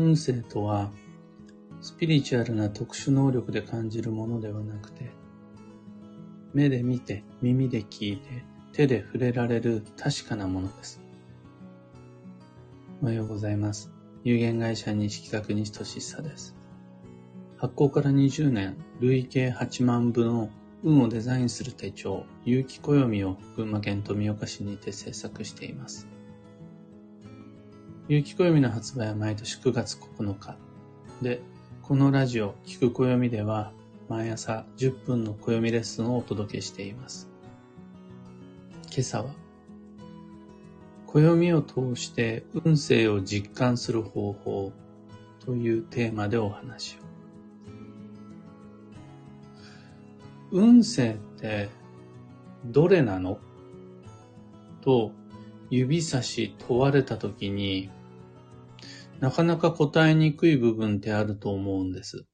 運勢とは、スピリチュアルな特殊能力で感じるものではなくて、目で見て、耳で聞いて、手で触れられる確かなものです。おはようございます。有限会社西企画西俊久です。発行から20年、累計8万部の運をデザインする手帳、有機暦を群馬県富岡市にて制作しています。有機暦の発売は毎年9月9日。で、このラジオ、聞く暦では、毎朝10分の暦レッスンをお届けしています。今朝は、暦を通して運勢を実感する方法というテーマでお話を。運勢ってどれなの？と指差し問われたときになかなか答えにくい部分ってあると思うんです。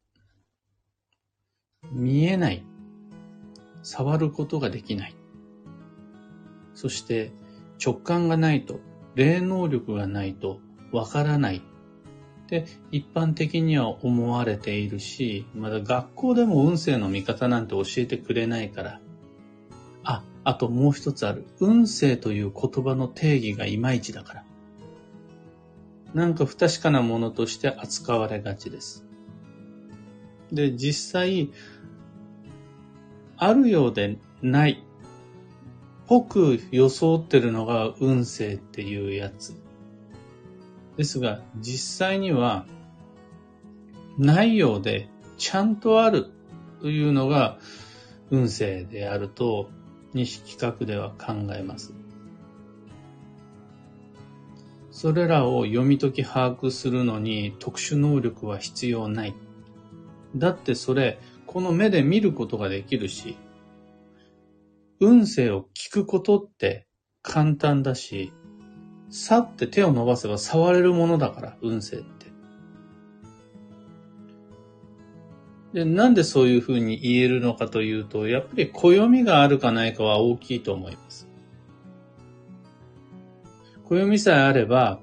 見えない。触ることができない。そして直感がないと、霊能力がないとわからないって一般的には思われているし、まだ学校でも運勢の見方なんて教えてくれないから。あ、あともう一つある。運勢という言葉の定義がいまいちだから。なんか不確かなものとして扱われがちです。で、実際、あるようでない、ぽく装ってるのが運勢っていうやつ。ですが、実際には、ないようで、ちゃんとあるというのが運勢であると、西企画では考えます。それらを読み解き把握するのに特殊能力は必要ない。だってそれ、この目で見ることができるし、運勢を聞くことって簡単だし、さって手を伸ばせば触れるものだから、運勢って。で、なんでそういうふうに言えるのかというと、やっぱり暦があるかないかは大きいと思います。暦さえあれば、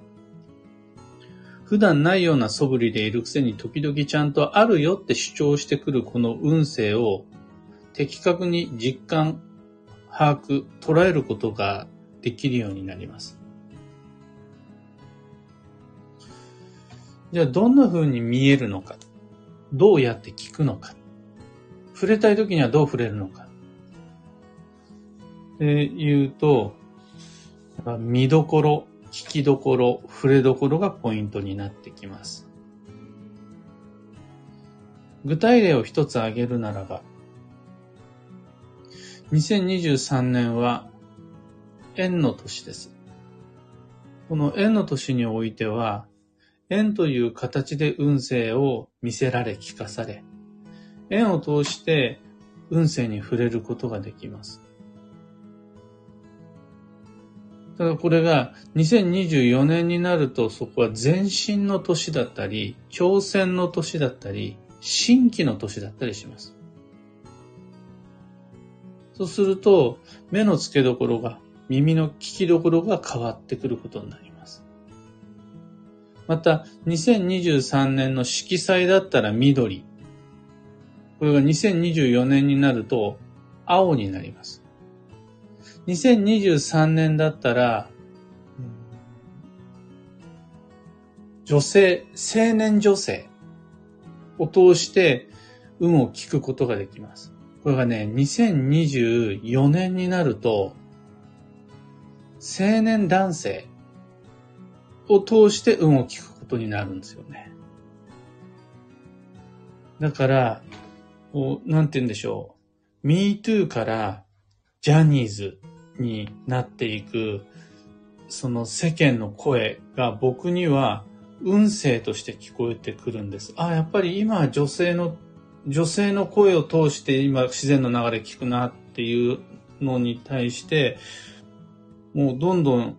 普段ないような素振りでいるくせに時々ちゃんとあるよって主張してくるこの運勢を的確に実感、把握、捉えることができるようになります。じゃあどんな風に見えるのか。どうやって聞くのか。触れたい時にはどう触れるのか。で言うと、見どころ、聞きどころ、触れどころがポイントになってきます。具体例を一つ挙げるならば、2023年は円の年です。この円の年においては、縁という形で運勢を見せられ聞かされ、縁を通して運勢に触れることができます。ただこれが2024年になるとそこは前進の年だったり、挑戦の年だったり、新規の年だったりします。そうすると、目の付けどころが、耳の聞きどころが変わってくることになります。また、2023年の色彩だったら緑。これが2024年になると青になります。2023年だったら、女性、青年女性を通して運を聞くことができます。これがね、2024年になると、青年男性を通して運を聞くことになるんですよね。だから、こう、なんて言うんでしょう。MeToo からジャニーズになっていく、その世間の声が僕には運勢として聞こえてくるんです。あ、やっぱり今女性の、女性の声を通して今自然の流れ聞くなっていうのに対して、もうどんどん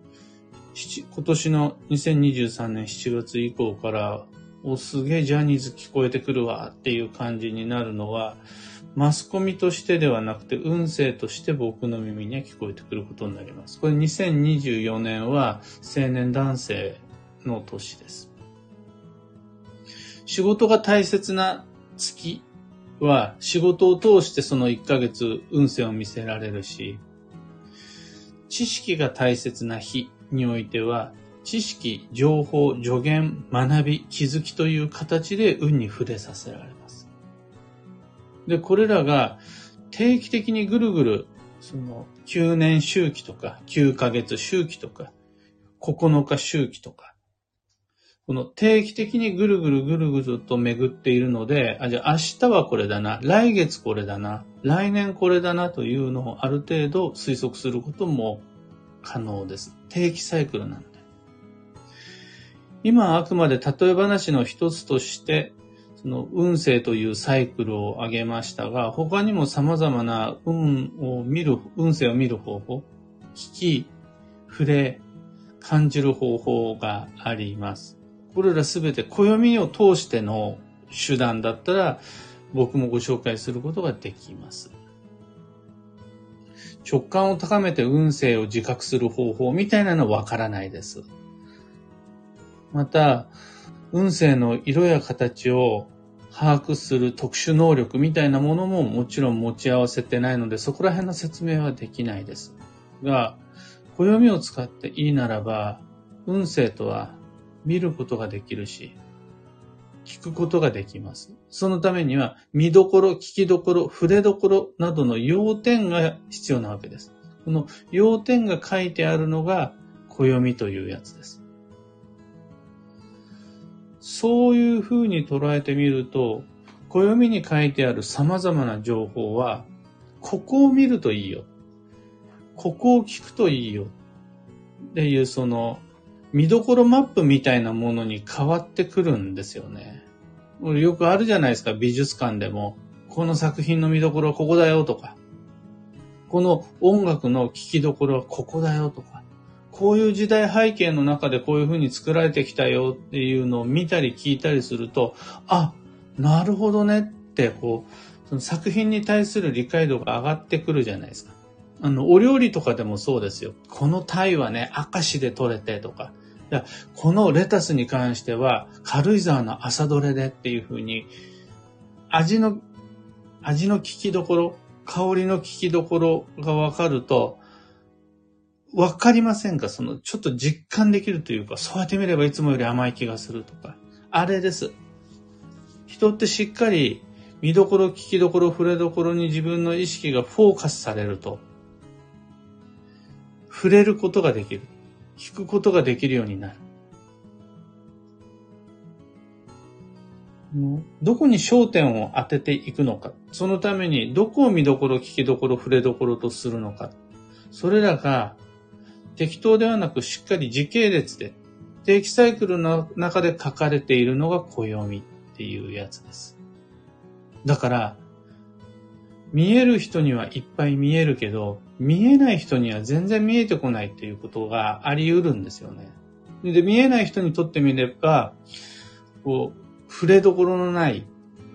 今年の2023年7月以降から、お、すげえジャニーズ聞こえてくるわっていう感じになるのは、マスコミとしてではなくて、運勢として僕の耳には聞こえてくることになります。これ2024年は青年男性の年です。仕事が大切な月は仕事を通してその1ヶ月運勢を見せられるし、知識が大切な日においては、知識、情報、助言、学び、気づきという形で運に触れさせられます。で、これらが定期的にぐるぐる、その9年周期とか、9ヶ月周期とか、9日周期とか、この定期的にぐるぐるぐるぐると巡っているので、あ、じゃあ明日はこれだな、来月これだな、来年これだなというのをある程度推測することも可能です。定期サイクルなんで。今あくまで例え話の一つとして、その運勢というサイクルを挙げましたが、他にも様々な運を見る、運勢を見る方法、聞き、触れ、感じる方法があります。これらすべて暦を通しての手段だったら、僕もご紹介することができます。直感を高めて運勢を自覚する方法みたいなのはわからないです。また、運勢の色や形を把握する特殊能力みたいなものももちろん持ち合わせてないので、そこら辺の説明はできないです。が、暦を使っていいならば、運勢とは見ることができるし、聞くことができます。そのためには、見どころ、聞きどころ、触れどころなどの要点が必要なわけです。この要点が書いてあるのが、暦というやつです。そういうふうに捉えてみると、暦に書いてある様々な情報は、ここを見るといいよ。ここを聞くといいよ。っていうその見どころマップみたいなものに変わってくるんですよね。よくあるじゃないですか、美術館でも。この作品の見どころはここだよとか。この音楽の聴きどころはここだよとか。こういう時代背景の中でこういう風に作られてきたよっていうのを見たり聞いたりすると、あ、なるほどねって、こう、その作品に対する理解度が上がってくるじゃないですか。あの、お料理とかでもそうですよ。この鯛はね、明石で取れてとか、いや、このレタスに関しては、軽井沢の朝どれでっていうふうに、味の、味の効きどころ、香りの効きどころがわかると、わかりませんかその、ちょっと実感できるというか、そうやって見ればいつもより甘い気がするとか。あれです。人ってしっかり見どころ、聞きどころ、触れどころに自分の意識がフォーカスされると、触れることができる。聞くことができるようになる。どこに焦点を当てていくのか。そのためにどこを見どころ、聞きどころ、触れどころとするのか。それらが適当ではなくしっかり時系列で定期サイクルの中で書かれているのが暦っていうやつです。だから、見える人にはいっぱい見えるけど、見えない人には全然見えてこないっていうことがあり得るんですよね。で、見えない人にとってみれば、こう、触れどころのない、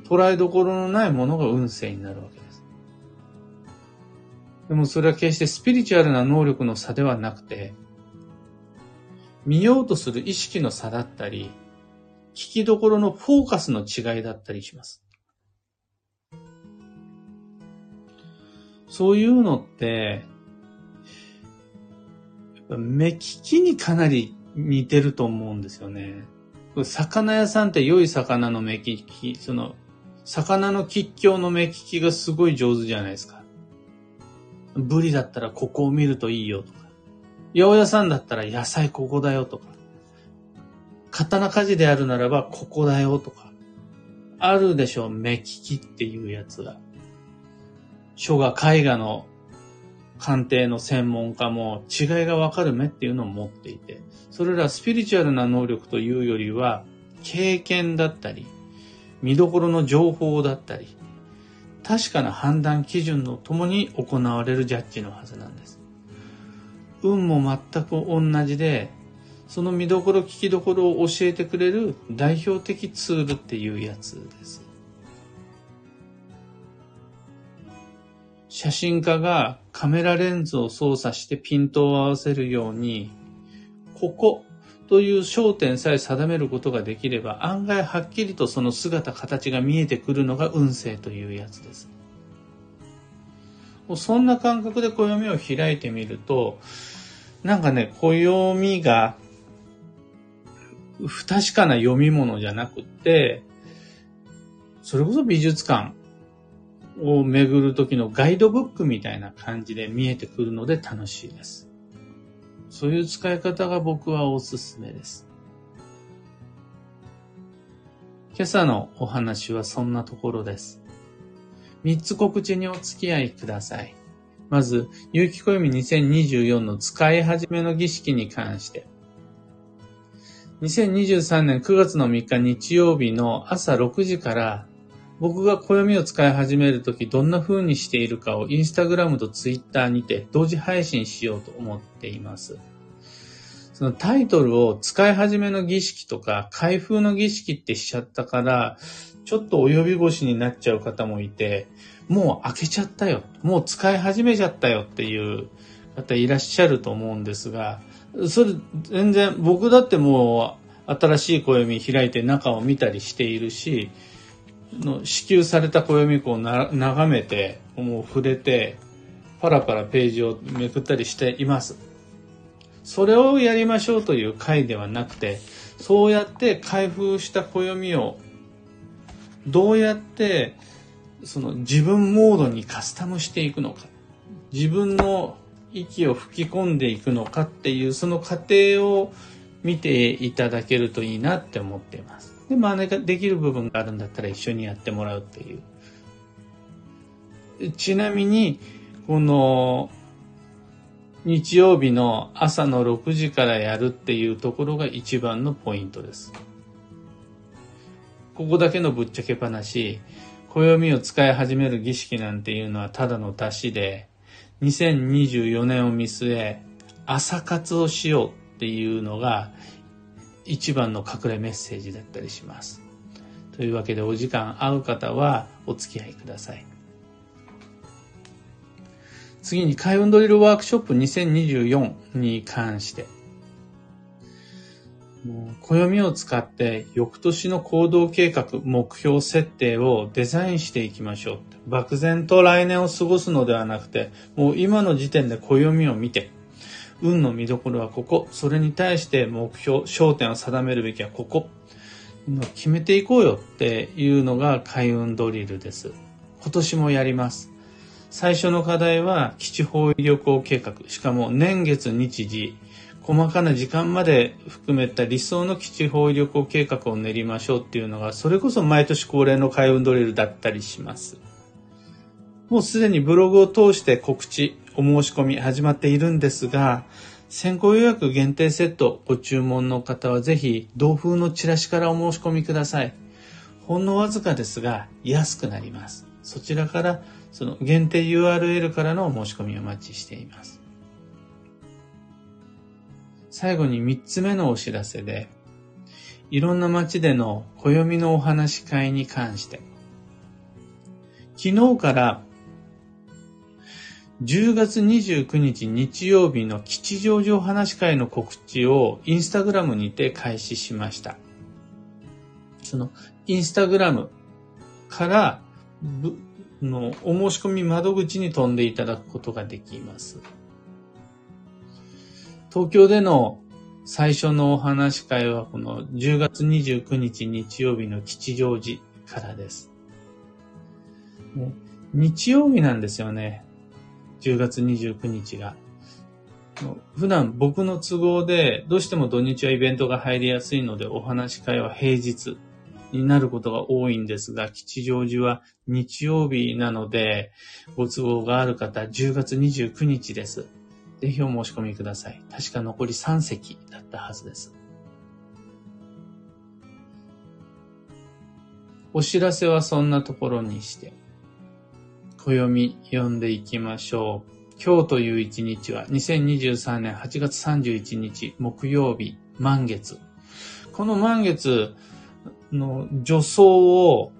捉えどころのないものが運勢になるわけで。もそれは決してスピリチュアルな能力の差ではなくて、見ようとする意識の差だったり、聞きどころのフォーカスの違いだったりします。そういうのって、目利きにかなり似てると思うんですよね。魚屋さんって良い魚の目利き、その、魚の吉祥の目利きがすごい上手じゃないですか。ブリだったらここを見るといいよとか。八百屋さんだったら野菜ここだよとか。刀鍛冶であるならばここだよとか。あるでしょう、目利きっていうやつが。書画、絵画の鑑定の専門家も違いがわかる目っていうのを持っていて、それらスピリチュアルな能力というよりは、経験だったり、見どころの情報だったり、確かな判断基準のともに行われるジャッジのはずなんです。運も全く同じで、その見どころ、聞きどころを教えてくれる代表的ツールっていうやつです。写真家がカメラレンズを操作してピントを合わせるように、ここという焦点さえ定めることができれば案外はっきりとその姿形が見えてくるのが運勢というやつです。そんな感覚で暦を開いてみるとなんかね暦が不確かな読み物じゃなくてそれこそ美術館を巡る時のガイドブックみたいな感じで見えてくるので楽しいです。そういう使い方が僕はおすすめです。今朝のお話はそんなところです。三つ告知にお付き合いください。まず、有機暦2024の使い始めの儀式に関して。2023年9月の3日日曜日の朝6時から僕が暦を使い始めるときどんな風にしているかをインスタグラムとツイッターにて同時配信しようと思っています。そのタイトルを使い始めの儀式とか開封の儀式ってしちゃったから、ちょっと及び腰になっちゃう方もいて、もう開けちゃったよ。もう使い始めちゃったよっていう方いらっしゃると思うんですが、それ全然僕だってもう新しい暦開いて中を見たりしているし、の支給された暦を眺めて、もう触れて、パラパラページをめくったりしています。それをやりましょうという回ではなくて、そうやって開封した暦をどうやってその自分モードにカスタムしていくのか、自分の息を吹き込んでいくのかっていうその過程を見ていただけるといいなって思っています。で、真似ができる部分があるんだったら一緒にやってもらうっていう。ちなみに、この、日曜日の朝の6時からやるっていうところが一番のポイントです。ここだけのぶっちゃけ話、暦を使い始める儀式なんていうのはただの出しで、2024年を見据え、朝活をしようっていうのが一番の隠れメッセージだったりします。というわけでお時間合う方はお付き合いください。次に開運ドリルワークショップ2024に関して。暦を使って翌年の行動計画、目標設定をデザインしていきましょう。漠然と来年を過ごすのではなくて、もう今の時点で暦を見て、運の見どころはここ。それに対して目標、焦点を定めるべきはここ。決めていこうよっていうのが開運ドリルです。今年もやります。最初の課題は基地方位旅行計画。しかも年月日時、細かな時間まで含めた理想の基地方位旅行計画を練りましょうっていうのが、それこそ毎年恒例の開運ドリルだったりします。もうすでにブログを通して告知、お申し込み始まっているんですが、先行予約限定セットご注文の方はぜひ同封のチラシからお申し込みください。ほんのわずかですが安くなります。そちらからその限定 URL からのお申し込みをお待ちしています。最後に3つ目のお知らせで、いろんな街での暦のお話し会に関して、昨日から10月29日日曜日の吉祥寺お話会の告知をインスタグラムにて開始しました。そのインスタグラムからのお申し込み窓口に飛んでいただくことができます。東京での最初のお話会はこの10月29日日曜日の吉祥寺からです。日曜日なんですよね。10月29日が。普段僕の都合でどうしても土日はイベントが入りやすいのでお話し会は平日になることが多いんですが、吉祥寺は日曜日なのでご都合がある方10月29日です。ぜひお申し込みください。確か残り3席だったはずです。お知らせはそんなところにして。暦読んでいきましょう。今日という一日は2023年8月31日木曜日満月。この満月の助走を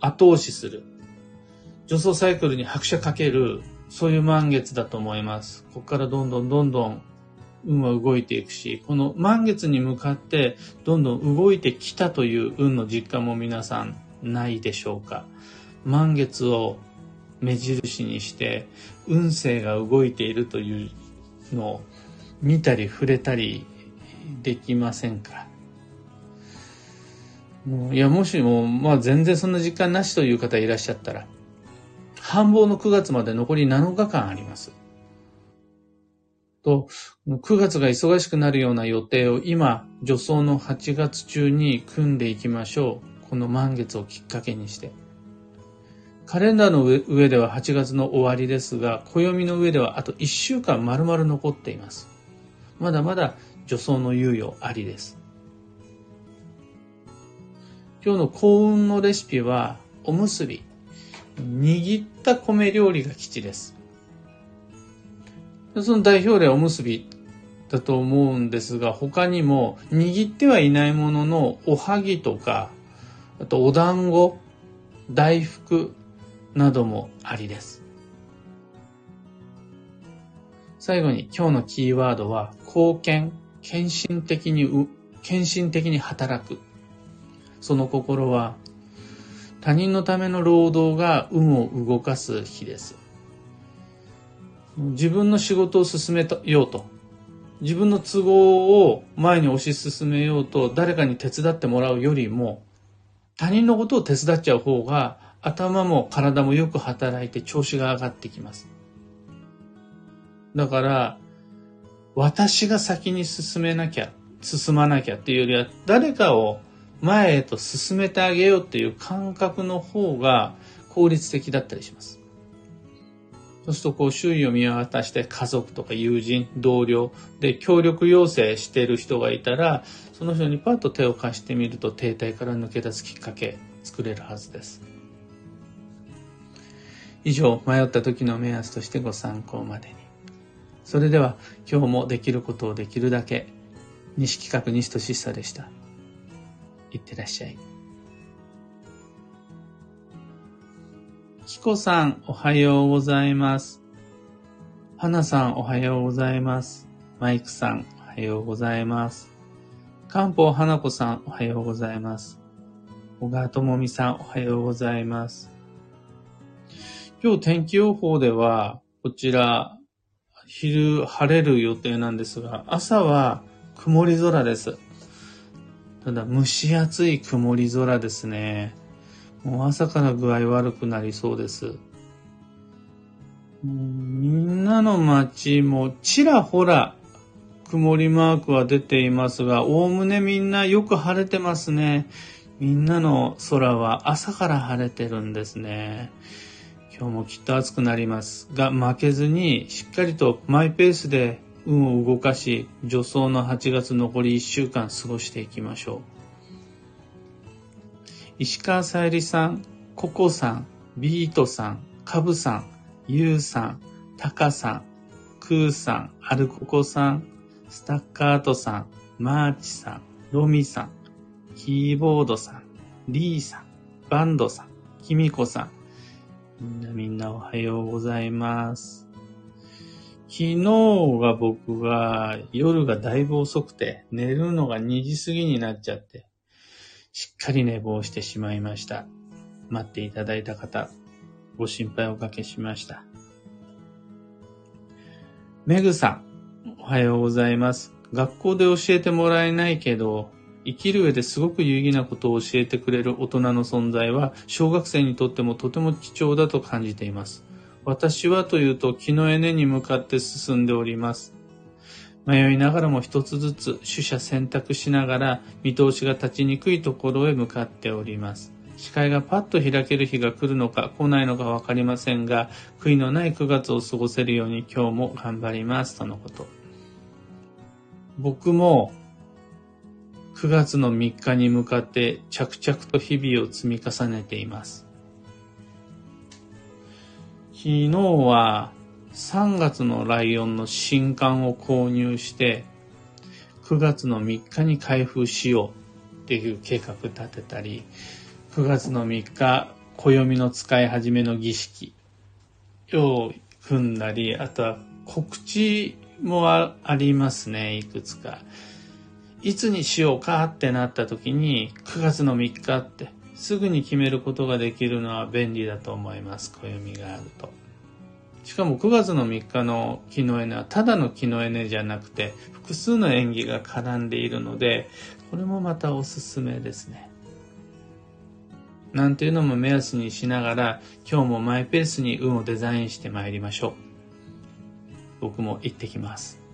後押しする。助走サイクルに拍車かける、そういう満月だと思います。ここからどんどんどんどん運は動いていくし、この満月に向かってどんどん動いてきたという運の実感も皆さんないでしょうか。満月を目印にして運勢が動いているというのを見たり触れたりできませんかもういや、もしも、まあ全然そんな実感なしという方いらっしゃったら、繁忙の9月まで残り7日間あります。と、9月が忙しくなるような予定を今、助走の8月中に組んでいきましょう。この満月をきっかけにして。カレンダーの上では8月の終わりですが、暦の上ではあと1週間丸々残っています。まだまだ助走の猶予ありです。今日の幸運のレシピは、おむすび。握った米料理が基地です。その代表例はおむすびだと思うんですが、他にも握ってはいないもののおはぎとか、あとお団子、大福などもありです。最後に今日のキーワードは貢献、献身的に、献身的に働く。その心は他人のための労働が運を動かす日です。自分の仕事を進めようと、自分の都合を前に推し進めようと誰かに手伝ってもらうよりも、他人のことを手伝っちゃう方が頭も体もよく働いて調子が上がってきます。だから、私が先に進めなきゃ、進まなきゃっていうよりは、誰かを前へと進めてあげようっていう感覚の方が効率的だったりします。そうするとこう周囲を見渡して家族とか友人、同僚で協力要請してる人がいたら、その人にパッと手を貸してみると停滞から抜け出すきっかけ作れるはずです。以上、迷った時の目安としてご参考までに。それでは、今日もできることをできるだけ、西企画西俊久でした。いってらっしゃい。キコさん、おはようございます。花さん、おはようございます。マイクさん、おはようございます。漢方花子さん、おはようございます。小川智美さん、おはようございます。今日天気予報では、こちら、昼晴れる予定なんですが、朝は曇り空です。ただ蒸し暑い曇り空ですね。もう朝から具合悪くなりそうです。みんなの街もちらほら曇りマークは出ていますが、おおむねみんなよく晴れてますね。みんなの空は朝から晴れてるんですね。今日もきっと暑くなりますが、負けずにしっかりとマイペースで運を動かし、助走の8月残り1週間過ごしていきましょう。石川さゆりさん、ココさん、ビートさん、カブさん、ユウさん、タカさん、クーさん、アルココさん、スタッカートさん、マーチさん、ロミさん、キーボードさん、リーさん、バンドさん、キミコさん、みんなみんなおはようございます。昨日が僕が夜がだいぶ遅くて寝るのが2時過ぎになっちゃってしっかり寝坊してしまいました。待っていただいた方、ご心配おかけしました。メグさん、おはようございます。学校で教えてもらえないけど、生きる上ですごく有意義なことを教えてくれる大人の存在は小学生にとってもとても貴重だと感じています。私はというと気のエネに向かって進んでおります。迷いながらも一つずつ取捨選択しながら見通しが立ちにくいところへ向かっております。視界がパッと開ける日が来るのか来ないのかわかりませんが、悔いのない9月を過ごせるように今日も頑張りますとのこと。僕も9月の3日に向かって着々と日々を積み重ねています。昨日は3月のライオンの新刊を購入して9月の3日に開封しようっていう計画立てたり9月の3日暦の使い始めの儀式を組んだりあとは告知もありますね、いくつか。いつにしようかってなった時に、9月の3日ってすぐに決めることができるのは便利だと思います。暦があると。しかも9月の3日の木のエネはただの木のエネじゃなくて複数の縁起が絡んでいるので、これもまたおすすめですね。なんていうのも目安にしながら今日もマイペースに運をデザインしてまいりましょう。僕も行ってきます。